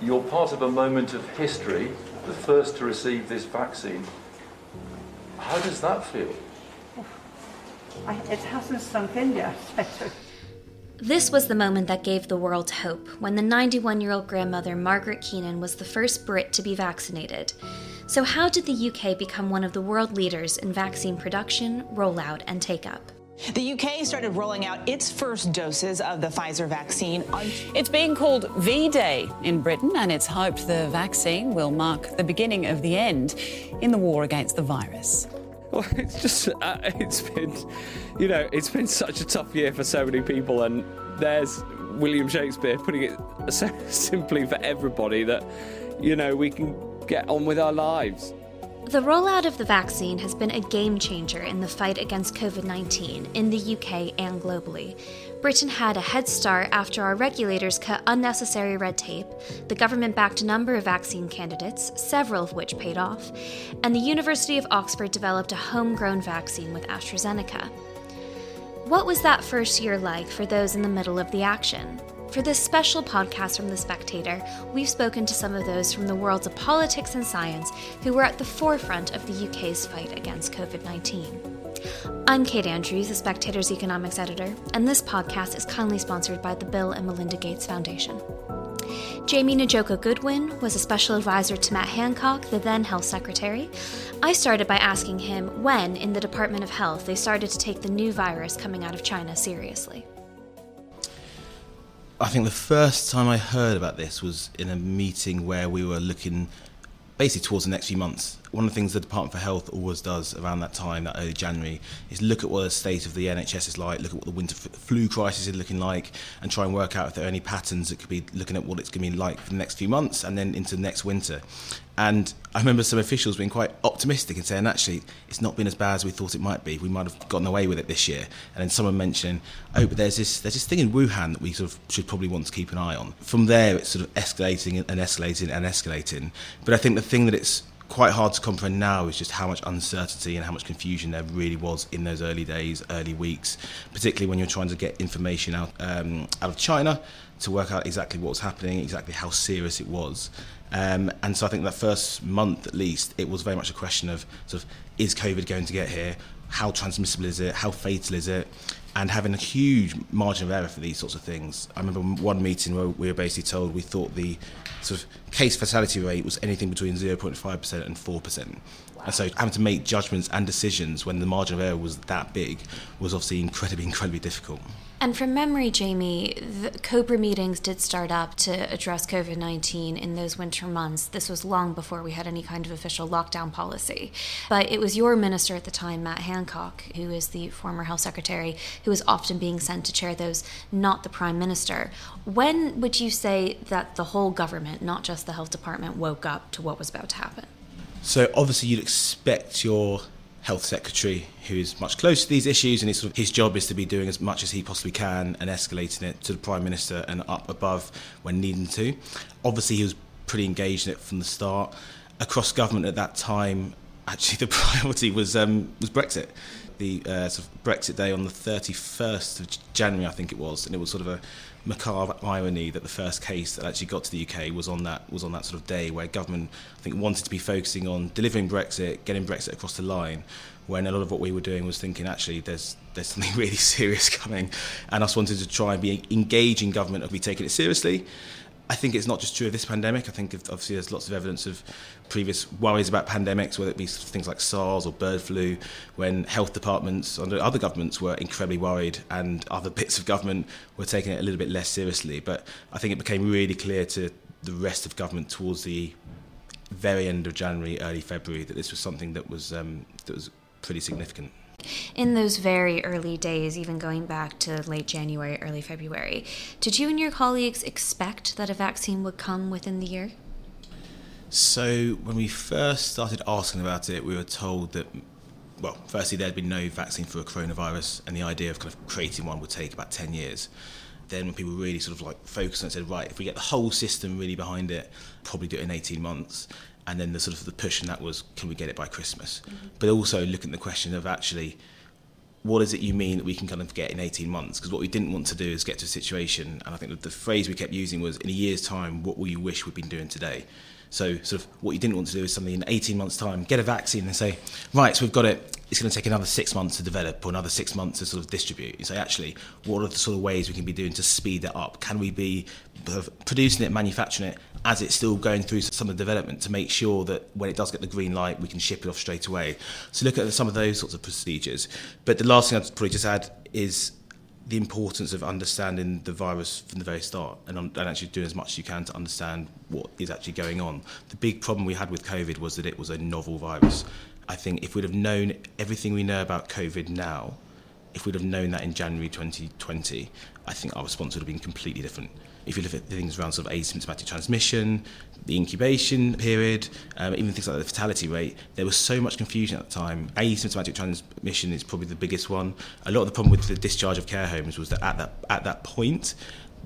You're part of a moment of history, the first to receive this vaccine. How does that feel? I, it hasn't sunk in yet. This was the moment that gave the world hope when the 91 year old grandmother Margaret Keenan was the first Brit to be vaccinated. So, how did the UK become one of the world leaders in vaccine production, rollout, and take up? The UK started rolling out its first doses of the Pfizer vaccine. It's being called V Day in Britain, and it's hoped the vaccine will mark the beginning of the end in the war against the virus. Well, it's just, uh, it's been, you know, it's been such a tough year for so many people, and there's William Shakespeare putting it so simply for everybody that, you know, we can get on with our lives. The rollout of the vaccine has been a game changer in the fight against COVID 19 in the UK and globally. Britain had a head start after our regulators cut unnecessary red tape, the government backed a number of vaccine candidates, several of which paid off, and the University of Oxford developed a homegrown vaccine with AstraZeneca. What was that first year like for those in the middle of the action? For this special podcast from The Spectator, we've spoken to some of those from the worlds of politics and science who were at the forefront of the UK's fight against COVID 19. I'm Kate Andrews, The Spectator's economics editor, and this podcast is kindly sponsored by the Bill and Melinda Gates Foundation. Jamie Njoku Goodwin was a special advisor to Matt Hancock, the then health secretary. I started by asking him when, in the Department of Health, they started to take the new virus coming out of China seriously. I think the first time I heard about this was in a meeting where we were looking basically towards the next few months. One of the things the Department for Health always does around that time, that early January, is look at what the state of the NHS is like, look at what the winter flu crisis is looking like, and try and work out if there are any patterns that could be looking at what it's going to be like for the next few months and then into next winter. And I remember some officials being quite optimistic and saying, actually, it's not been as bad as we thought it might be. We might have gotten away with it this year. And then someone mentioning, oh, but there's this, there's this thing in Wuhan that we sort of should probably want to keep an eye on. From there, it's sort of escalating and escalating and escalating. But I think the thing that it's quite hard to comprehend now is just how much uncertainty and how much confusion there really was in those early days, early weeks, particularly when you're trying to get information out um, out of China to work out exactly what was happening, exactly how serious it was. Um, and so I think that first month, at least, it was very much a question of sort of is COVID going to get here? How transmissible is it? How fatal is it? And having a huge margin of error for these sorts of things. I remember one meeting where we were basically told we thought the sort of case fatality rate was anything between 0.5% and 4%. And so having to make judgments and decisions when the margin of error was that big was obviously incredibly, incredibly difficult. And from memory, Jamie, the COBRA meetings did start up to address COVID 19 in those winter months. This was long before we had any kind of official lockdown policy. But it was your minister at the time, Matt Hancock, who is the former health secretary, who was often being sent to chair those, not the prime minister. When would you say that the whole government, not just the health department, woke up to what was about to happen? So obviously, you'd expect your health secretary who is much closer to these issues and sort of, his job is to be doing as much as he possibly can and escalating it to the prime minister and up above when needing to. Obviously he was pretty engaged in it from the start. Across government at that time actually the priority was um, was Brexit the uh, sort of Brexit day on the 31st of January I think it was and it was sort of a macabre irony that the first case that actually got to the UK was on that was on that sort of day where government I think wanted to be focusing on delivering Brexit, getting Brexit across the line, when a lot of what we were doing was thinking actually there's there's something really serious coming, and us wanted to try and be engaging government and be taking it seriously. I think it's not just true of this pandemic. I think obviously there's lots of evidence of previous worries about pandemics, whether it be things like SARS or bird flu, when health departments under other governments were incredibly worried and other bits of government were taking it a little bit less seriously. But I think it became really clear to the rest of government towards the very end of January, early February, that this was something that was um, that was pretty significant. In those very early days, even going back to late January, early February, did you and your colleagues expect that a vaccine would come within the year? So, when we first started asking about it, we were told that, well, firstly, there'd been no vaccine for a coronavirus, and the idea of kind of creating one would take about 10 years. Then, when people really sort of like focused and said, right, if we get the whole system really behind it, probably do it in 18 months and then the sort of the push and that was can we get it by Christmas? Mm-hmm. But also looking at the question of actually what is it you mean that we can kind of get in 18 months? Because what we didn't want to do is get to a situation, and I think the phrase we kept using was, in a year's time, what will you wish we'd been doing today? So, sort of, what you didn't want to do is something in 18 months' time, get a vaccine and say, right, so we've got it. It's going to take another six months to develop or another six months to sort of distribute. You say, actually, what are the sort of ways we can be doing to speed that up? Can we be producing it, manufacturing it as it's still going through some of the development to make sure that when it does get the green light, we can ship it off straight away? So, look at some of those sorts of procedures. But the last thing I'd probably just add is the importance of understanding the virus from the very start and, um, and actually doing as much as you can to understand what is actually going on. The big problem we had with COVID was that it was a novel virus. I think if we'd have known everything we know about COVID now, if we'd have known that in January 2020, I think our response would have been completely different. If you look at things around sort of asymptomatic transmission, the incubation period, um, even things like the fatality rate, there was so much confusion at the time. Asymptomatic transmission is probably the biggest one. A lot of the problem with the discharge of care homes was that at that at that point,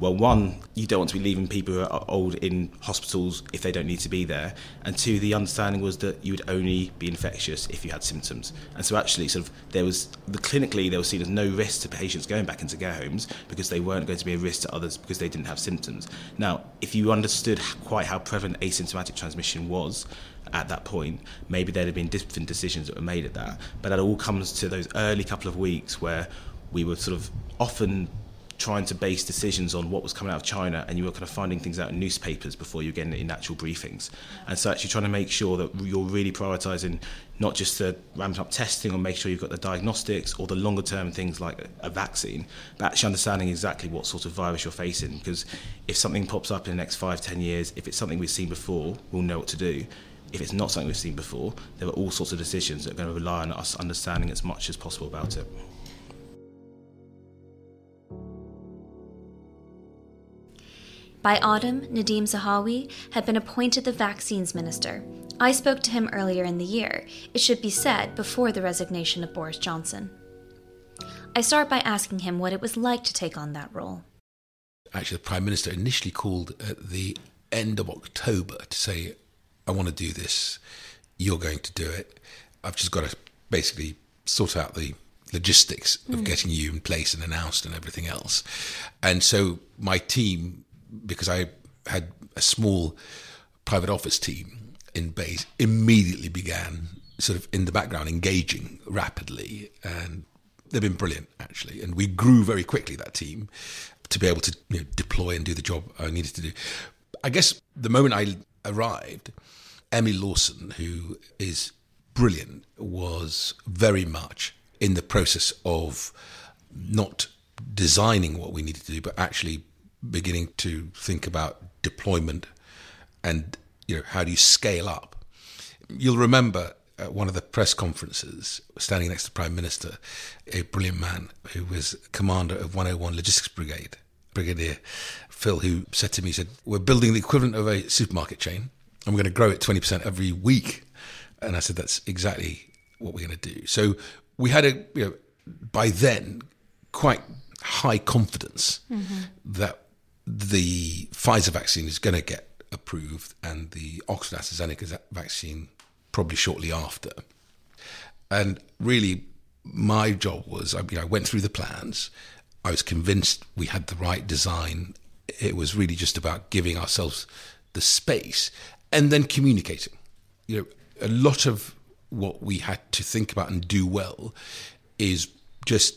well, one, you don't want to be leaving people who are old in hospitals if they don't need to be there. And two, the understanding was that you would only be infectious if you had symptoms. And so actually, sort of, there was, the, clinically, there was seen as no risk to patients going back into care homes because they weren't going to be a risk to others because they didn't have symptoms. Now, if you understood quite how prevalent asymptomatic transmission was, at that point, maybe there'd have been different decisions that were made at that. But that all comes to those early couple of weeks where we were sort of often trying to base decisions on what was coming out of China and you were kind of finding things out in newspapers before you get in, in actual briefings. And so actually trying to make sure that you're really prioritising not just the ramping up testing or make sure you've got the diagnostics or the longer term things like a, a vaccine, but actually understanding exactly what sort of virus you're facing. Because if something pops up in the next five, ten years, if it's something we've seen before, we'll know what to do. If it's not something we've seen before, there are all sorts of decisions that are going to rely on us understanding as much as possible about it. By autumn, Nadhim Zahawi had been appointed the vaccines minister. I spoke to him earlier in the year, it should be said before the resignation of Boris Johnson. I start by asking him what it was like to take on that role. Actually, the Prime Minister initially called at the end of October to say, I want to do this, you're going to do it. I've just got to basically sort out the logistics of mm. getting you in place and announced and everything else. And so my team because I had a small private office team in base, immediately began sort of in the background engaging rapidly, and they've been brilliant actually. And we grew very quickly that team to be able to you know, deploy and do the job I needed to do. I guess the moment I arrived, Emily Lawson, who is brilliant, was very much in the process of not designing what we needed to do, but actually beginning to think about deployment and you know how do you scale up. You'll remember at one of the press conferences, standing next to the Prime Minister, a brilliant man who was commander of 101 Logistics Brigade, Brigadier Phil, who said to me, he said, We're building the equivalent of a supermarket chain and we're going to grow it 20% every week. And I said, That's exactly what we're going to do. So we had a, you know, by then, quite high confidence mm-hmm. that the Pfizer vaccine is going to get approved and the Oxford AstraZeneca vaccine probably shortly after. And really, my job was I, mean, I went through the plans. I was convinced we had the right design. It was really just about giving ourselves the space and then communicating. You know, a lot of what we had to think about and do well is just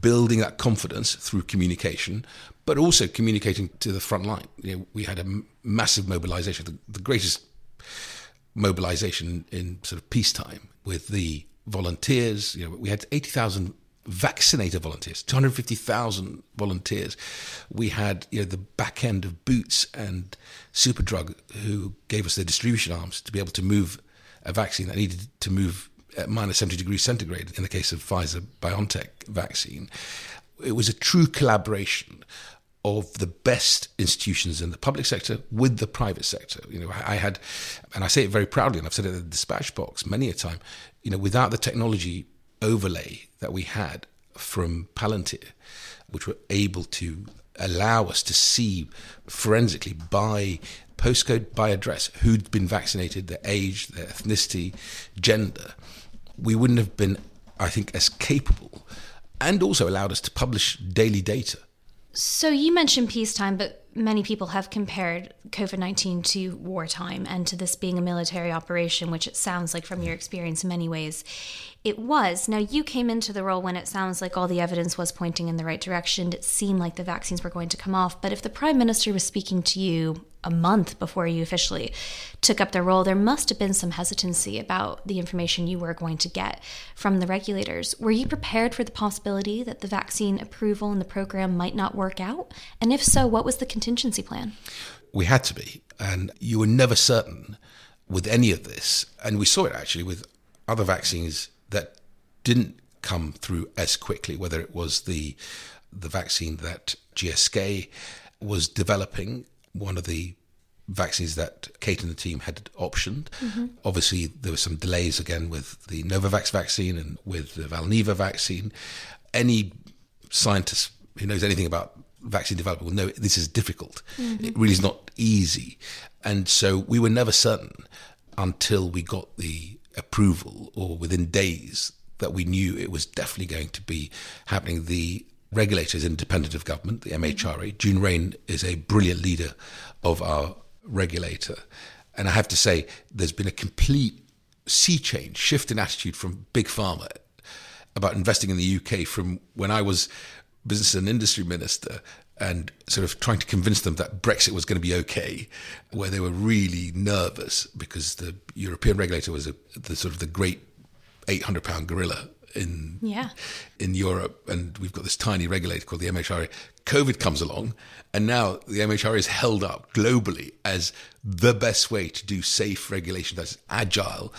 building that confidence through communication, but also communicating to the front line. You know, we had a massive mobilization, the, the greatest mobilization in sort of peacetime with the volunteers. You know, we had 80,000 vaccinator volunteers, 250,000 volunteers. We had you know the back end of Boots and Superdrug who gave us their distribution arms to be able to move a vaccine that needed to move at minus 70 degrees centigrade in the case of Pfizer BioNTech vaccine. It was a true collaboration of the best institutions in the public sector with the private sector. You know, I had, and I say it very proudly, and I've said it in the dispatch box many a time, you know, without the technology overlay that we had from Palantir, which were able to allow us to see forensically by postcode, by address, who'd been vaccinated, their age, their ethnicity, gender, we wouldn't have been, I think, as capable and also allowed us to publish daily data. So you mentioned peacetime, but many people have compared COVID 19 to wartime and to this being a military operation, which it sounds like from your experience in many ways it was. Now, you came into the role when it sounds like all the evidence was pointing in the right direction. It seemed like the vaccines were going to come off. But if the prime minister was speaking to you a month before you officially took up the role, there must have been some hesitancy about the information you were going to get from the regulators. Were you prepared for the possibility that the vaccine approval and the program might not work out? And if so, what was the contingency plan? We had to be. And you were never certain with any of this. And we saw it actually with other vaccines that didn't come through as quickly, whether it was the the vaccine that GSK was developing, one of the vaccines that Kate and the team had optioned. Mm-hmm. Obviously, there were some delays again with the Novavax vaccine and with the Valneva vaccine. Any scientist who knows anything about vaccine development will know this is difficult. Mm-hmm. It really is not easy. And so we were never certain until we got the approval or within days that we knew it was definitely going to be happening. The regulator is independent of government, the MHRA. June Raine is a brilliant leader of our regulator. And I have to say, there's been a complete sea change, shift in attitude from Big Pharma about investing in the UK from when I was business and industry minister and sort of trying to convince them that Brexit was going to be okay, where they were really nervous because the European regulator was a, the sort of the great 800 pound gorilla in yeah. in Europe, and we've got this tiny regulator called the MHRA. COVID comes along, and now the MHRA is held up globally as the best way to do safe regulation that's agile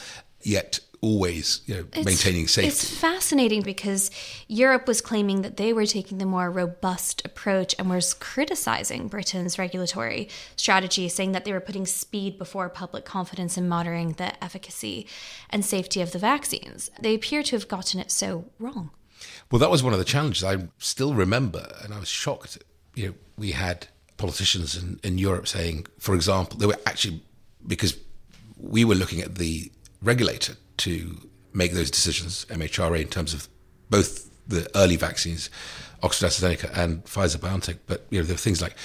yet always you know, maintaining safety. It's fascinating because Europe was claiming that they were taking the more robust approach and was criticizing Britain's regulatory strategy, saying that they were putting speed before public confidence in monitoring the efficacy and safety of the vaccines. They appear to have gotten it so wrong. Well, that was one of the challenges I still remember, and I was shocked. You know, we had politicians in, in Europe saying, for example, they were actually because we were looking at the regulator to make those decisions, MHRA, in terms of both the early vaccines, Oxford AstraZeneca and Pfizer BioNTech. But you know, there are things like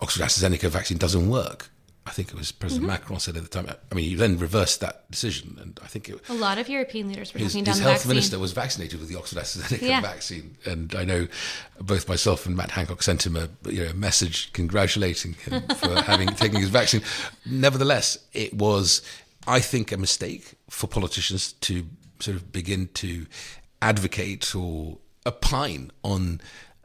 Oxford AstraZeneca vaccine doesn't work. I think it was President mm-hmm. Macron said at the time. I mean, he then reversed that decision, and I think it, a lot of European leaders were his, talking down his the health vaccine. minister was vaccinated with the Oxford AstraZeneca yeah. vaccine, and I know both myself and Matt Hancock sent him a, you know, message congratulating him for having taken his vaccine. Nevertheless, it was I think, a mistake for politicians to sort of begin to advocate or opine on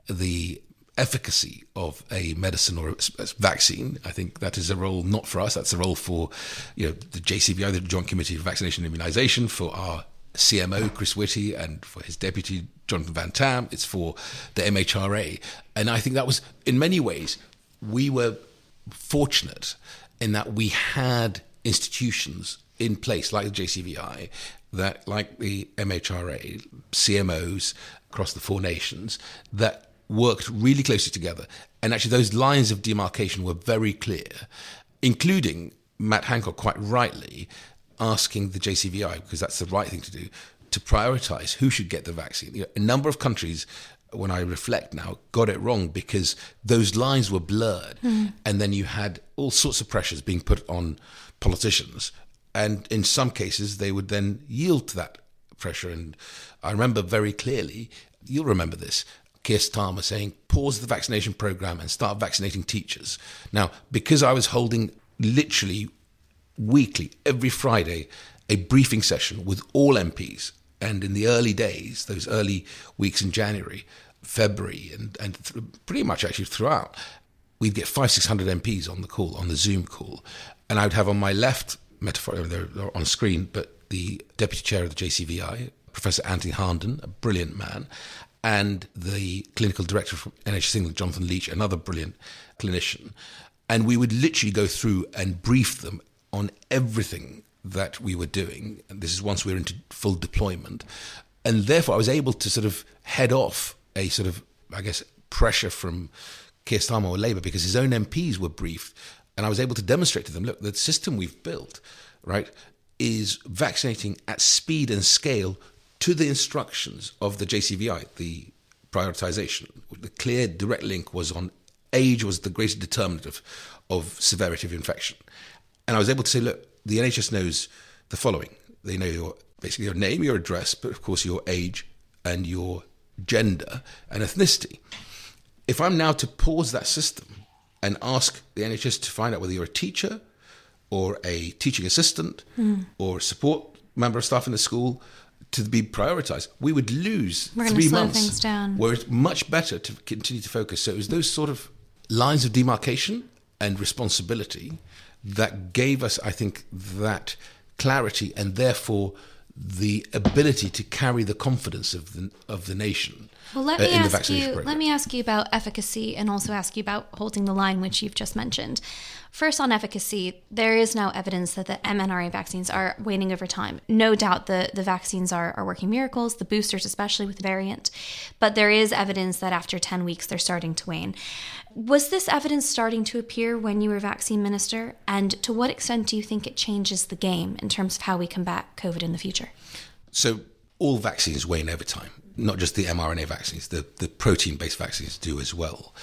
the efficacy of a medicine or a vaccine. I think that is a role not for us. That's a role for you know the JCVI, the Joint Committee for Vaccination and Immunisation, for our CMO Chris Whitty, and for his deputy Jonathan Van Tam. It's for the MHRA, and I think that was in many ways we were fortunate in that we had institutions in place, like the JCVI, that like the MHRA, CMOs across the four nations, that worked really closely together. And actually, those lines of demarcation were very clear, including Matt Hancock quite rightly asking the JCVI, because that's the right thing to do, to prioritize who should get the vaccine. You know, a number of countries when I reflect now, got it wrong because those lines were blurred. Mm. And then you had all sorts of pressures being put on politicians. And in some cases, they would then yield to that pressure. And I remember very clearly, you'll remember this, Keir Starmer saying, pause the vaccination program and start vaccinating teachers. Now, because I was holding literally weekly, every Friday, a briefing session with all MPs, and in the early days, those early weeks in January, February, and, and th- pretty much actually throughout, we'd get five, 600 MPs on the call, on the Zoom call. And I would have on my left, metaphorically, they're on screen, but the deputy chair of the JCVI, Professor Anthony Harnden, a brilliant man, and the clinical director from NHS England, Jonathan Leach, another brilliant clinician. And we would literally go through and brief them on everything that we were doing. And this is once we were into full deployment. And therefore, I was able to sort of head off a sort of, I guess, pressure from Keir Starmer or Labour because his own MPs were briefed and I was able to demonstrate to them look, the system we've built, right, is vaccinating at speed and scale to the instructions of the JCVI, the prioritization. The clear direct link was on age was the greatest determinant of, of severity of infection. And I was able to say, look, the NHS knows the following. They know your basically your name, your address, but of course your age and your gender and ethnicity. If I'm now to pause that system and ask the NHS to find out whether you're a teacher or a teaching assistant Hmm. or support member of staff in the school to be prioritized, we would lose We're three slow months. things down. Where it's much better to continue to focus. So it was those sort of lines of demarcation and responsibility that gave us, I think, that clarity and therefore the ability to carry the confidence of the of the nation. Well, let uh, me in ask you. program. Let me ask you about efficacy, and also ask you about holding the line, which you've just mentioned. First, on efficacy, there is now evidence that the mRNA vaccines are waning over time. No doubt, the the vaccines are are working miracles. The boosters, especially with the variant, but there is evidence that after ten weeks they're starting to wane. Was this evidence starting to appear when you were vaccine minister? And to what extent do you think it changes the game in terms of how we combat COVID in the future? So all vaccines wane over time, not just the mRNA vaccines. The the protein based vaccines do as well,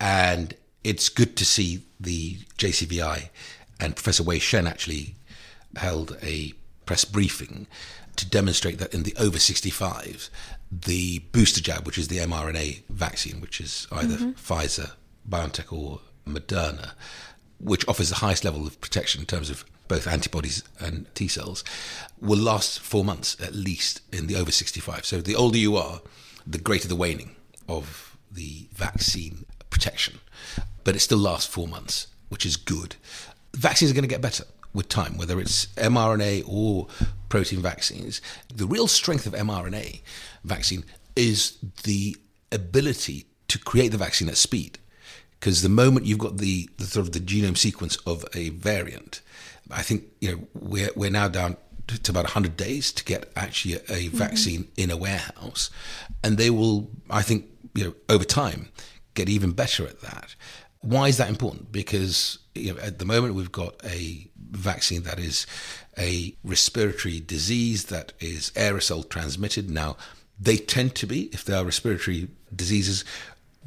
and it's good to see the JCVI and Professor Wei Shen actually held a press briefing to demonstrate that in the over 65s, the booster jab, which is the mRNA vaccine, which is either mm-hmm. Pfizer, BioNTech, or Moderna, which offers the highest level of protection in terms of both antibodies and T cells, will last four months at least in the over 65. So the older you are, the greater the waning of the vaccine protection. But it still lasts four months, which is good. Vaccines are going to get better with time, whether it's mRNA or protein vaccines. The real strength of mRNA vaccine is the ability to create the vaccine at speed. Because the moment you've got the, the sort of the genome sequence of a variant, I think you know we're we're now down to, about 100 days to get actually a, a mm-hmm. vaccine in a warehouse, and they will, I think, you know, over time, get even better at that. Why is that important? Because you know, at the moment we've got a vaccine that is a respiratory disease that is aerosol transmitted. Now, they tend to be, if they are respiratory diseases,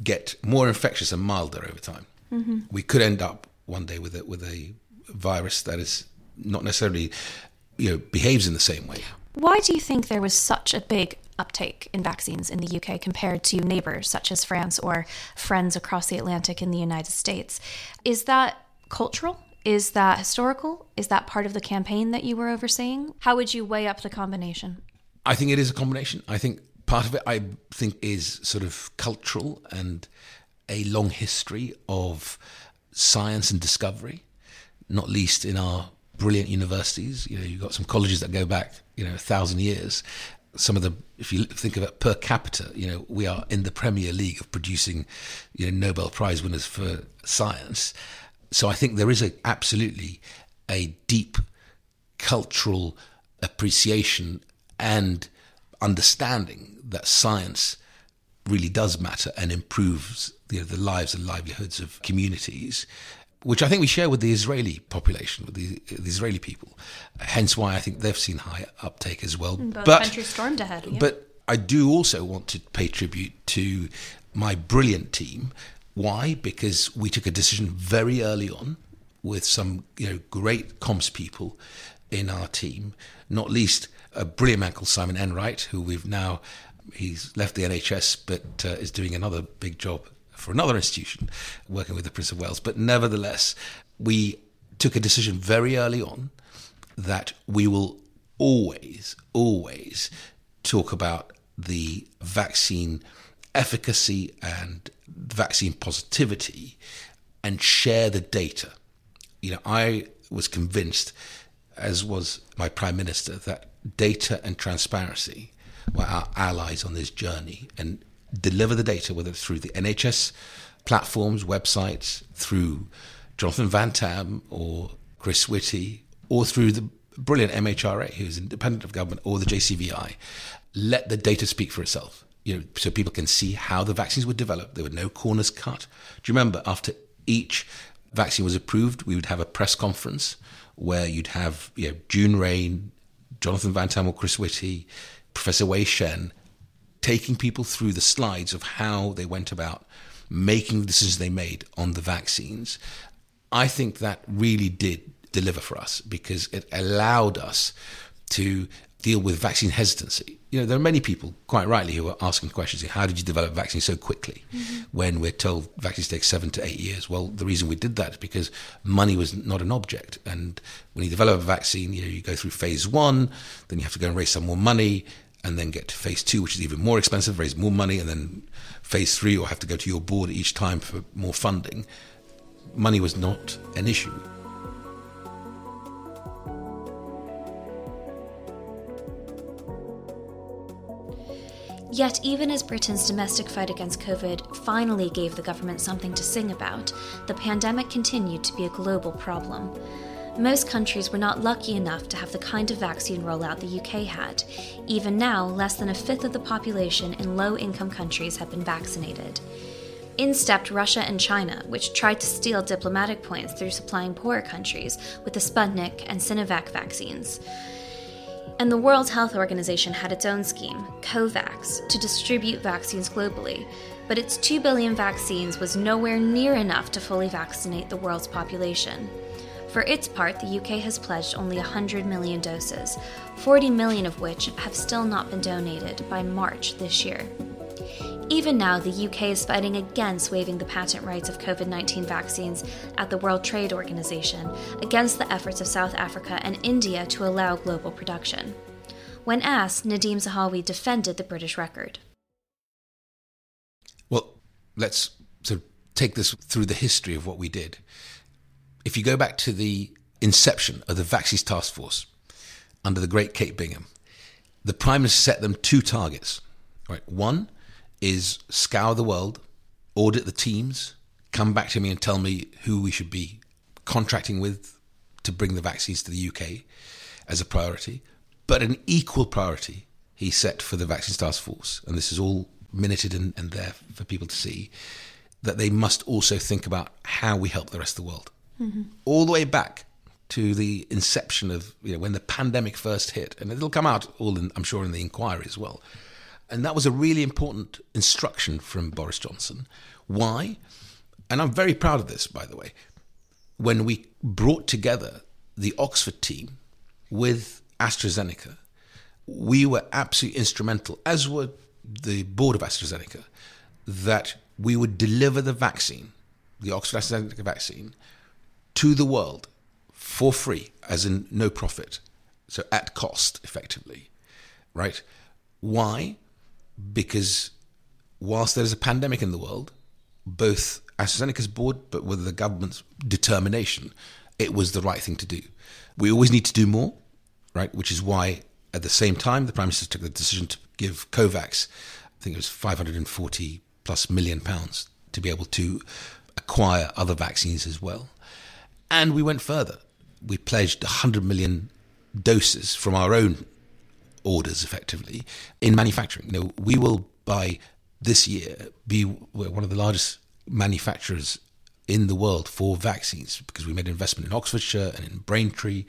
get more infectious and milder over time. Mm-hmm. We could end up one day with a, with a virus that is not necessarily, you know, behaves in the same way. Why do you think there was such a big uptake in vaccines in the UK compared to neighbors such as France or friends across the Atlantic in the United States? Is that cultural? Is that historical? Is that part of the campaign that you were overseeing? How would you weigh up the combination? I think it is a combination. I think part of it, I think, is sort of cultural and a long history of science and discovery, not least in our brilliant universities. You know, you've got some colleges that go back, you know, a thousand years. Some of the, if you think of it per capita, you know, we are in the Premier League of producing, you know, Nobel Prize winners for science. So I think there is a absolutely a deep cultural appreciation and understanding that science really does matter and improves you know, the lives and livelihoods of communities, which I think we share with the Israeli population, with the, the Israeli people. Hence why I think they've seen high uptake as well. Both but, countries stormed ahead. yeah. but I do also want to pay tribute to my brilliant team. Why? Because we took a decision very early on with some you know great comms people in our team, not least a brilliant man called Simon Enright, who we've now he's left the NHS but uh, is doing another big job for another institution, working with the Prince of Wales. But nevertheless, we took a decision very early on that we will always, always talk about the vaccine efficacy and vaccine positivity and share the data. You know, I was convinced, as was my prime minister, that data and transparency were our allies on this journey and deliver the data, whether it's through the NHS platforms, websites, through Jonathan Van Tam or Chris Whitty, or through the brilliant MHRA, who's independent of government, or the JCVI. Let the data speak for itself. You know, so people can see how the vaccines were developed. There were no corners cut. Do you remember after each vaccine was approved, we would have a press conference where you'd have you know, June Raine, Jonathan Van Tam or Chris Whitty, Professor Wei Shen, taking people through the slides of how they went about making the decisions they made on the vaccines, I think that really did deliver for us because it allowed us to deal with vaccine hesitancy. You know, there are many people, quite rightly, who are asking questions: How did you develop vaccines so quickly? Mm-hmm. When we're told vaccines take seven to eight years. Well, the reason we did that is because money was not an object, and when you develop a vaccine, you know, you go through phase one, then you have to go and raise some more money, and then get to phase two, which is even more expensive, raise more money, and then phase three, or have to go to your board each time for more funding. Money was not an issue. Yet, even as Britain's domestic fight against COVID finally gave the government something to sing about, the pandemic continued to be a global problem. Most countries were not lucky enough to have the kind of vaccine rollout the UK had. Even now, less than a fifth of the population in low income countries have been vaccinated. In stepped Russia and China, which tried to steal diplomatic points through supplying poorer countries with the Sputnik and Sinovac vaccines. And the World Health Organization had its own scheme, COVAX, to distribute vaccines globally, but its 2 billion vaccines was nowhere near enough to fully vaccinate the world's population. For its part, the UK has pledged only 100 million doses, 40 million of which have still not been donated by March this year. Even now, the UK is fighting against waiving the patent rights of COVID 19 vaccines at the World Trade Organization, against the efforts of South Africa and India to allow global production. When asked, Nadhim Zahawi defended the British record. Well, let's sort of take this through the history of what we did. If you go back to the inception of the Vaccines Task Force under the great Kate Bingham, the Prime Minister set them two targets. Right, one is scour the world, audit the teams, come back to me and tell me who we should be contracting with to bring the vaccines to the UK as a priority. But an equal priority he set for the vaccine Task Force, and this is all minuted and, and there for people to see, that they must also think about how we help the rest of the world. Mm-hmm. All the way back to the inception of you know when the pandemic first hit, and it'll come out all in, I'm sure in the inquiry as well. And that was a really important instruction from Boris Johnson. Why? And I'm very proud of this, by the way. When we brought together the Oxford team with AstraZeneca, we were absolutely instrumental, as were the board of AstraZeneca, that we would deliver the vaccine, the Oxford AstraZeneca vaccine, to the world for free, as in no profit, so at cost, effectively, right? Why? Because whilst there is a pandemic in the world, both AstraZeneca's board, but with the government's determination, it was the right thing to do. We always need to do more, right? Which is why, at the same time, the Prime Minister took the decision to give COVAX, I think it was 540 plus million pounds to be able to acquire other vaccines as well. And we went further. We pledged 100 million doses from our own orders effectively in manufacturing. You know, we will by this year be one of the largest manufacturers in the world for vaccines because we made investment in Oxfordshire and in Braintree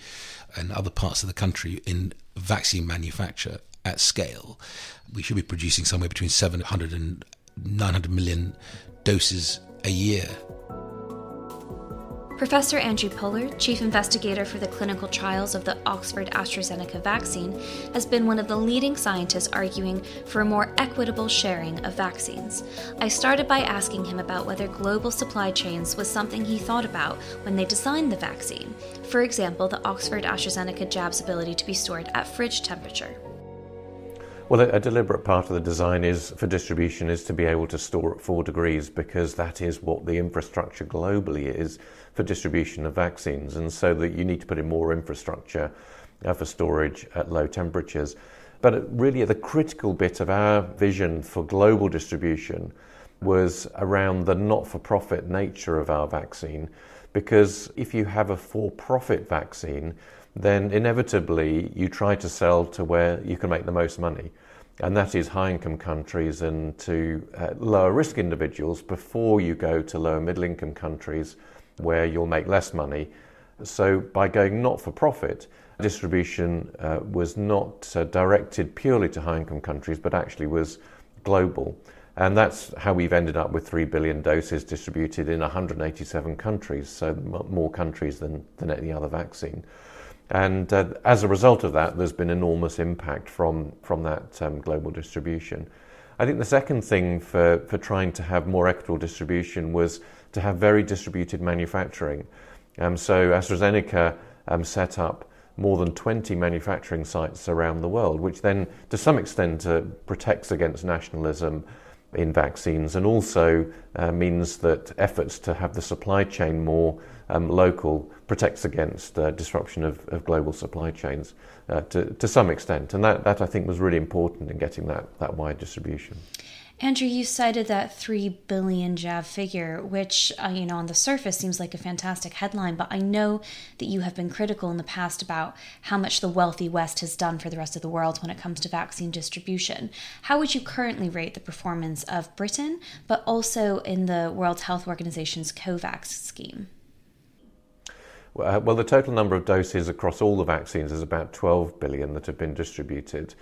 and other parts of the country in vaccine manufacture at scale. We should be producing somewhere between 700 and 900 million doses a year Professor Andrew Pollard, chief investigator for the clinical trials of the Oxford AstraZeneca vaccine, has been one of the leading scientists arguing for a more equitable sharing of vaccines. I started by asking him about whether global supply chains was something he thought about when they designed the vaccine. For example, the Oxford AstraZeneca jab's ability to be stored at fridge temperature. Well, a, deliberate part of the design is for distribution is to be able to store at four degrees because that is what the infrastructure globally is for distribution of vaccines, and so that you need to put in more infrastructure uh, for storage at low temperatures. But really, the critical bit of our vision for global distribution was around the not for profit nature of our vaccine. Because if you have a for profit vaccine, then inevitably you try to sell to where you can make the most money. And that is high income countries and to uh, lower risk individuals before you go to lower middle income countries where you'll make less money. So, by going not for profit, distribution uh, was not uh, directed purely to high income countries, but actually was global. And that's how we've ended up with 3 billion doses distributed in 187 countries, so more countries than, than any other vaccine. And uh, as a result of that, there's been enormous impact from, from that um, global distribution. I think the second thing for, for trying to have more equitable distribution was to have very distributed manufacturing. Um, so AstraZeneca um, set up more than 20 manufacturing sites around the world, which then, to some extent, uh, protects against nationalism in vaccines and also uh, means that efforts to have the supply chain more um, local protects against uh, disruption of, of, global supply chains uh, to, to some extent. And that, that, I think, was really important in getting that, that wide distribution. Andrew, you cited that 3 billion jab figure, which, uh, you know, on the surface seems like a fantastic headline, but I know that you have been critical in the past about how much the wealthy West has done for the rest of the world when it comes to vaccine distribution. How would you currently rate the performance of Britain, but also in the World Health Organization's COVAX scheme? Well, the total number of doses across all the vaccines is about 12 billion that have been distributed.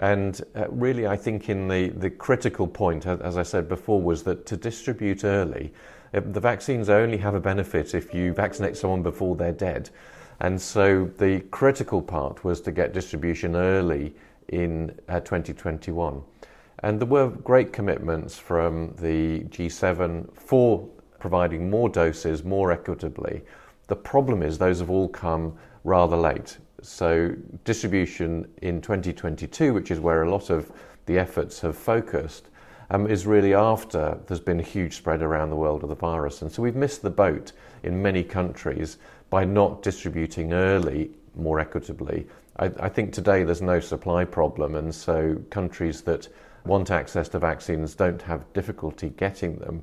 And uh, really, I think in the, the critical point, as I said before, was that to distribute early, uh, the vaccines only have a benefit if you vaccinate someone before they're dead. And so the critical part was to get distribution early in uh, 2021. And there were great commitments from the G7 for providing more doses more equitably. The problem is those have all come rather late. So, distribution in 2022, which is where a lot of the efforts have focused, um, is really after there's been a huge spread around the world of the virus. And so, we've missed the boat in many countries by not distributing early more equitably. I, I think today there's no supply problem, and so countries that want access to vaccines don't have difficulty getting them.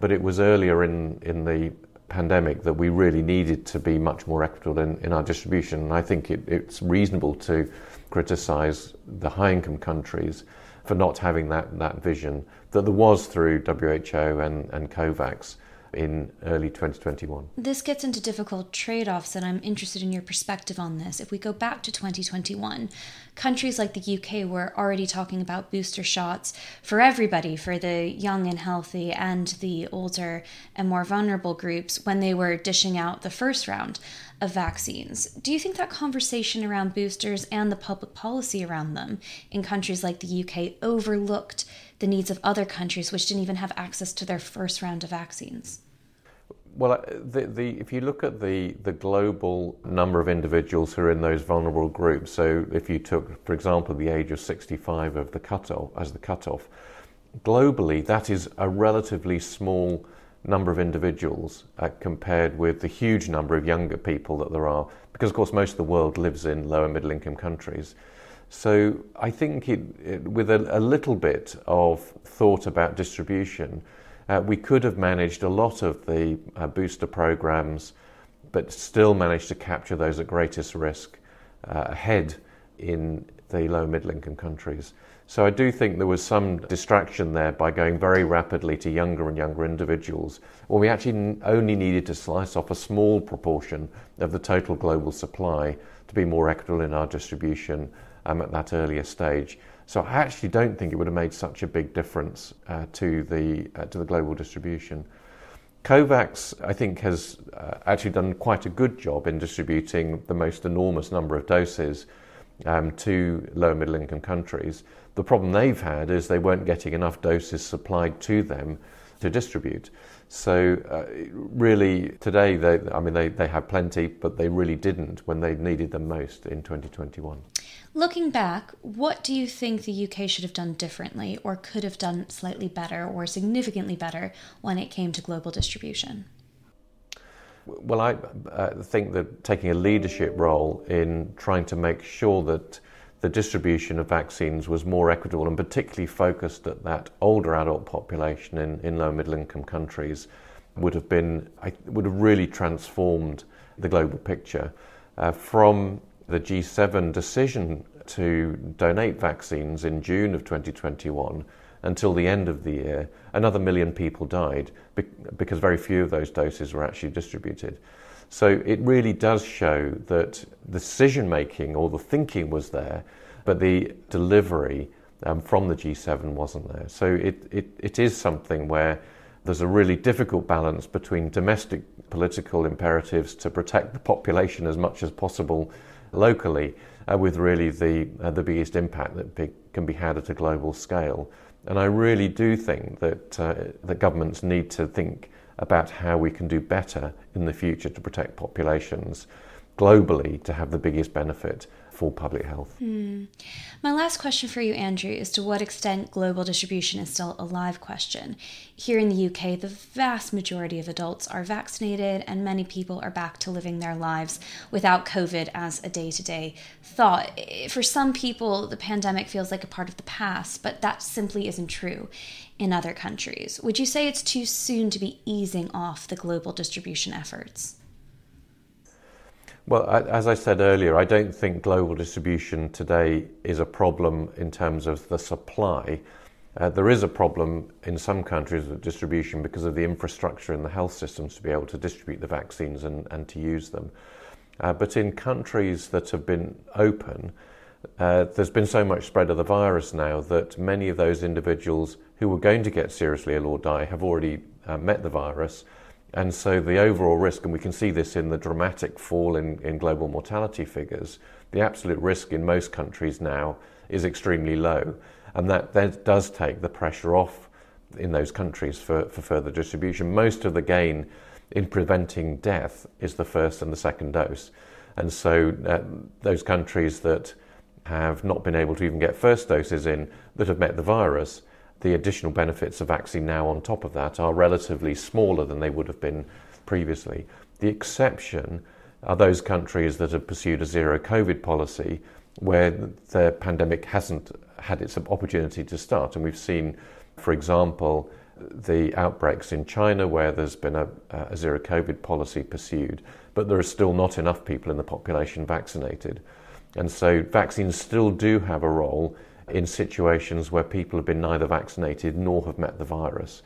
But it was earlier in, in the pandemic that we really needed to be much more equitable in, in our distribution. And I think it, it's reasonable to criticise the high income countries for not having that, that vision that there was through WHO and, and COVAX in early 2021. This gets into difficult trade offs, and I'm interested in your perspective on this. If we go back to 2021, countries like the UK were already talking about booster shots for everybody, for the young and healthy and the older and more vulnerable groups, when they were dishing out the first round of vaccines. Do you think that conversation around boosters and the public policy around them in countries like the UK overlooked the needs of other countries which didn't even have access to their first round of vaccines? Well, uh, the, the, if you look at the, the global number of individuals who are in those vulnerable groups, so if you took, for example, the age of 65 of the cutoff as the cutoff, globally that is a relatively small number of individuals uh, compared with the huge number of younger people that there are, because of course most of the world lives in lower middle income countries. So I think it, it, with a, a, little bit of thought about distribution, uh, we could have managed a lot of the uh, booster programs, but still managed to capture those at greatest risk uh, ahead in the low middle income countries. So I do think there was some distraction there by going very rapidly to younger and younger individuals when we actually only needed to slice off a small proportion of the total global supply to be more equitable in our distribution um, at that earlier stage. So I actually don't think it would have made such a big difference uh, to the uh, to the global distribution. COVAX, I think, has uh, actually done quite a good job in distributing the most enormous number of doses um, to low middle income countries. The problem they've had is they weren't getting enough doses supplied to them to distribute. So, uh, really, today, they, I mean, they, they have plenty, but they really didn't when they needed them most in 2021. Looking back, what do you think the UK should have done differently or could have done slightly better or significantly better when it came to global distribution? Well, I uh, think that taking a leadership role in trying to make sure that the distribution of vaccines was more equitable and particularly focused at that older adult population in, in low middle income countries would have been would have really transformed the global picture uh, from the G7 decision to donate vaccines in June of 2021 until the end of the year, another million people died because very few of those doses were actually distributed. So it really does show that the decision making or the thinking was there, but the delivery um, from the G7 wasn't there. So it, it, it is something where there's a really difficult balance between domestic political imperatives to protect the population as much as possible locally, uh, with really the, uh, the biggest impact that can be had at a global scale. And I really do think that, uh, that governments need to think about how we can do better in the future to protect populations globally to have the biggest benefit for public health. Hmm. My last question for you, Andrew, is to what extent global distribution is still a live question. Here in the UK, the vast majority of adults are vaccinated, and many people are back to living their lives without COVID as a day to day thought. For some people, the pandemic feels like a part of the past, but that simply isn't true in other countries. Would you say it's too soon to be easing off the global distribution efforts? Well, as I said earlier, I don't think global distribution today is a problem in terms of the supply. Uh, there is a problem in some countries with distribution because of the infrastructure in the health systems to be able to distribute the vaccines and, and to use them. Uh, but in countries that have been open, uh, there's been so much spread of the virus now that many of those individuals who were going to get seriously ill or die have already uh, met the virus and so the overall risk, and we can see this in the dramatic fall in, in global mortality figures, the absolute risk in most countries now is extremely low. And that, that does take the pressure off in those countries for, for further distribution. Most of the gain in preventing death is the first and the second dose. And so uh, those countries that have not been able to even get first doses in that have met the virus the additional benefits of vaccine now on top of that are relatively smaller than they would have been previously. The exception are those countries that have pursued a zero COVID policy where the pandemic hasn't had its opportunity to start. And we've seen, for example, the outbreaks in China where there's been a, a zero COVID policy pursued, but there are still not enough people in the population vaccinated. And so vaccines still do have a role in situations where people have been neither vaccinated nor have met the virus.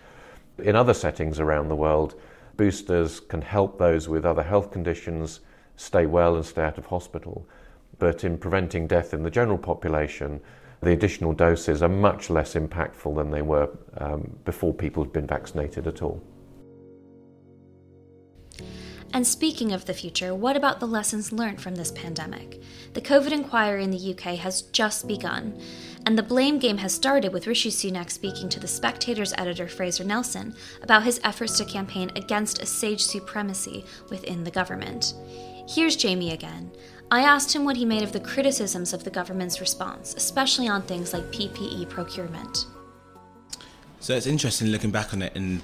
In other settings around the world, boosters can help those with other health conditions stay well and stay out of hospital. But in preventing death in the general population, the additional doses are much less impactful than they were um, before people had been vaccinated at all. And speaking of the future, what about the lessons learned from this pandemic? The COVID inquiry in the UK has just begun, and the blame game has started with Rishi Sunak speaking to the Spectator's editor Fraser Nelson about his efforts to campaign against a sage supremacy within the government. Here's Jamie again. I asked him what he made of the criticisms of the government's response, especially on things like PPE procurement. So it's interesting looking back on it and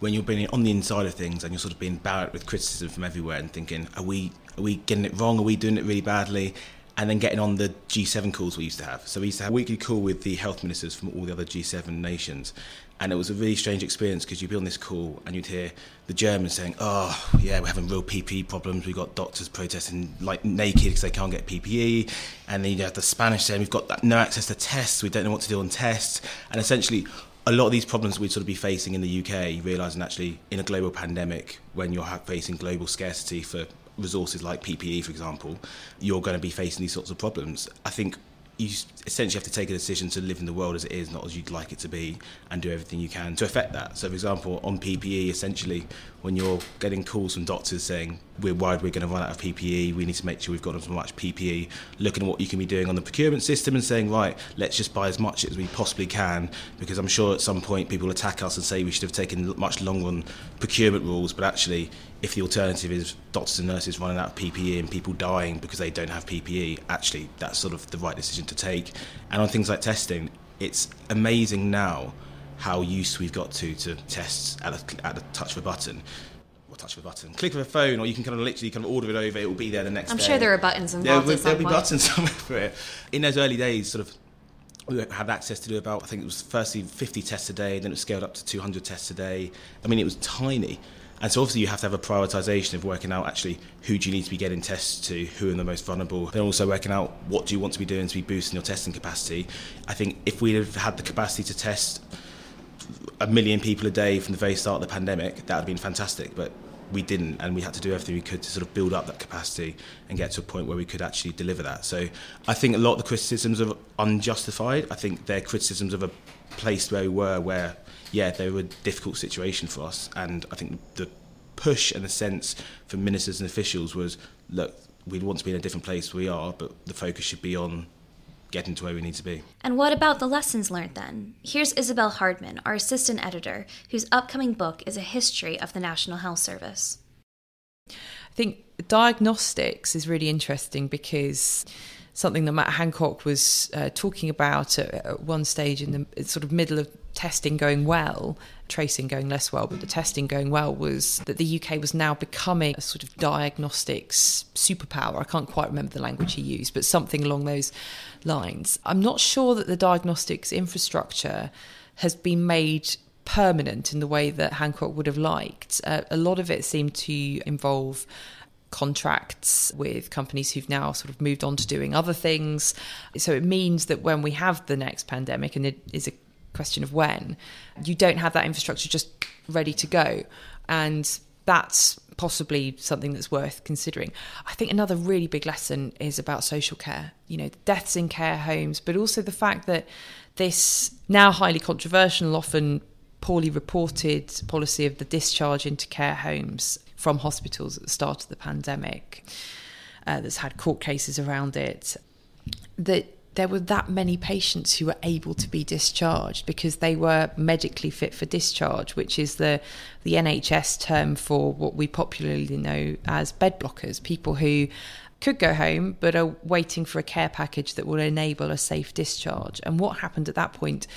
when you're being on the inside of things and you're sort of being barred with criticism from everywhere and thinking, are we are we getting it wrong? Are we doing it really badly? And then getting on the G7 calls we used to have. So we used to have a weekly call with the health ministers from all the other G7 nations. And it was a really strange experience because you'd be on this call and you'd hear the Germans saying, oh, yeah, we're having real PPE problems. We've got doctors protesting like naked because they can't get PPE. And then you have the Spanish saying, we've got no access to tests. We don't know what to do on tests. And essentially, a lot of these problems we'd sort of be facing in the UK, realising actually in a global pandemic, when you're facing global scarcity for resources like PPE, for example, you're going to be facing these sorts of problems. I think you essentially you have to take a decision to live in the world as it is, not as you'd like it to be, and do everything you can to affect that. So, for example, on PPE, essentially, when you're getting calls from doctors saying, We're worried we're going to run out of PPE, we need to make sure we've got as much PPE, looking at what you can be doing on the procurement system and saying, Right, let's just buy as much as we possibly can, because I'm sure at some point people attack us and say we should have taken much longer on procurement rules, but actually, if the alternative is doctors and nurses running out of PPE and people dying because they don't have PPE, actually, that's sort of the right decision to take. And on things like testing, it's amazing now how used we've got to to tests at a, at a touch of a button. Touch of a button, click of a phone, or you can kind of literally kind of order it over. It will be there the next time. I'm day. sure there are buttons involved. There, at there'll be point. buttons somewhere for it. In those early days, sort of we had access to do about I think it was firstly 50 tests a day, then it was scaled up to 200 tests a day. I mean, it was tiny. And so obviously you have to have a prioritisation of working out actually who do you need to be getting tests to, who are the most vulnerable. Then also working out what do you want to be doing to be boosting your testing capacity. I think if we had had the capacity to test a million people a day from the very start of the pandemic, that would have been fantastic. But we didn't, and we had to do everything we could to sort of build up that capacity and get to a point where we could actually deliver that. So I think a lot of the criticisms are unjustified. I think they're criticisms of a place where we were, where yeah, they were a difficult situation for us, and I think the push and the sense from ministers and officials was, look, we'd want to be in a different place. We are, but the focus should be on getting to where we need to be. And what about the lessons learned then? Here's Isabel Hardman, our assistant editor, whose upcoming book is a history of the National Health Service. I think diagnostics is really interesting because something that Matt Hancock was uh, talking about at, at, one stage in the sort of middle of testing going well, tracing going less well, but the testing going well was that the UK was now becoming a sort of diagnostics superpower. I can't quite remember the language he used, but something along those lines. I'm not sure that the diagnostics infrastructure has been made permanent in the way that Hancock would have liked. Uh, a lot of it seemed to involve contracts with companies who've now sort of moved on to doing other things. So it means that when we have the next pandemic, and it is a question of when, you don't have that infrastructure just ready to go. And that's possibly something that's worth considering. I think another really big lesson is about social care, you know, deaths in care homes, but also the fact that this now highly controversial, often poorly reported policy of the discharge into care homes from hospitals at the start of the pandemic, uh, that's had court cases around it, that there were that many patients who were able to be discharged because they were medically fit for discharge, which is the the NHS term for what we popularly know as bed blockers, people who could go home but are waiting for a care package that will enable a safe discharge. And what happened at that point,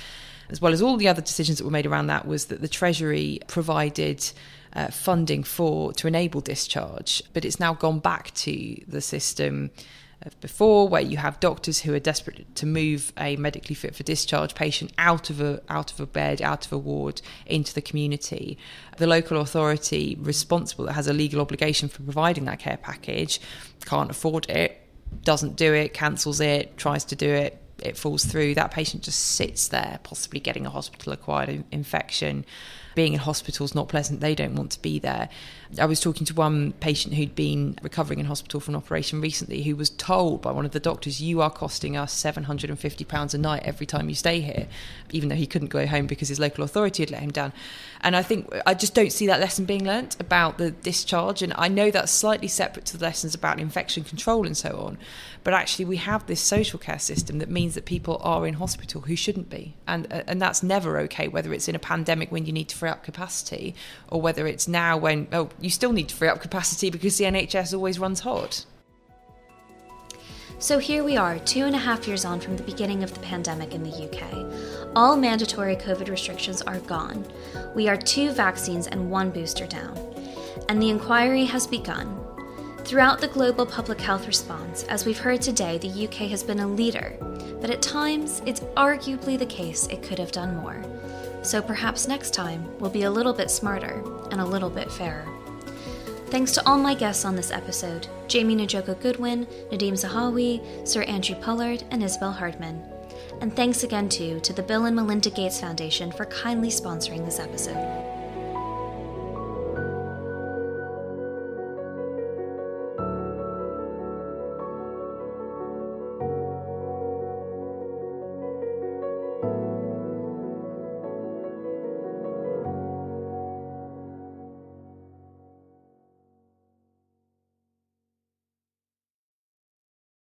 as well as all the other decisions that were made around that, was that the Treasury provided uh, funding for to enable discharge, but it's now gone back to the system of before, where you have doctors who are desperate to move a medically fit for discharge patient out of a out of a bed, out of a ward, into the community. The local authority responsible that has a legal obligation for providing that care package can't afford it, doesn't do it, cancels it, tries to do it, it falls through. That patient just sits there, possibly getting a hospital acquired infection being in hospital is not pleasant. They don't want to be there. I was talking to one patient who'd been recovering in hospital from an operation recently who was told by one of the doctors, You are costing us £750 a night every time you stay here, even though he couldn't go home because his local authority had let him down. And I think I just don't see that lesson being learnt about the discharge. And I know that's slightly separate to the lessons about infection control and so on. But actually, we have this social care system that means that people are in hospital who shouldn't be. And, uh, and that's never okay, whether it's in a pandemic when you need to free up capacity or whether it's now when, oh, you still need to free up capacity because the NHS always runs hot. So here we are, two and a half years on from the beginning of the pandemic in the UK. All mandatory COVID restrictions are gone. We are two vaccines and one booster down. And the inquiry has begun. Throughout the global public health response, as we've heard today, the UK has been a leader, but at times it's arguably the case it could have done more. So perhaps next time we'll be a little bit smarter and a little bit fairer. Thanks to all my guests on this episode Jamie Njoku Goodwin, Nadhim Zahawi, Sir Andrew Pollard, and Isabel Hardman. And thanks again, too, to the Bill and Melinda Gates Foundation for kindly sponsoring this episode.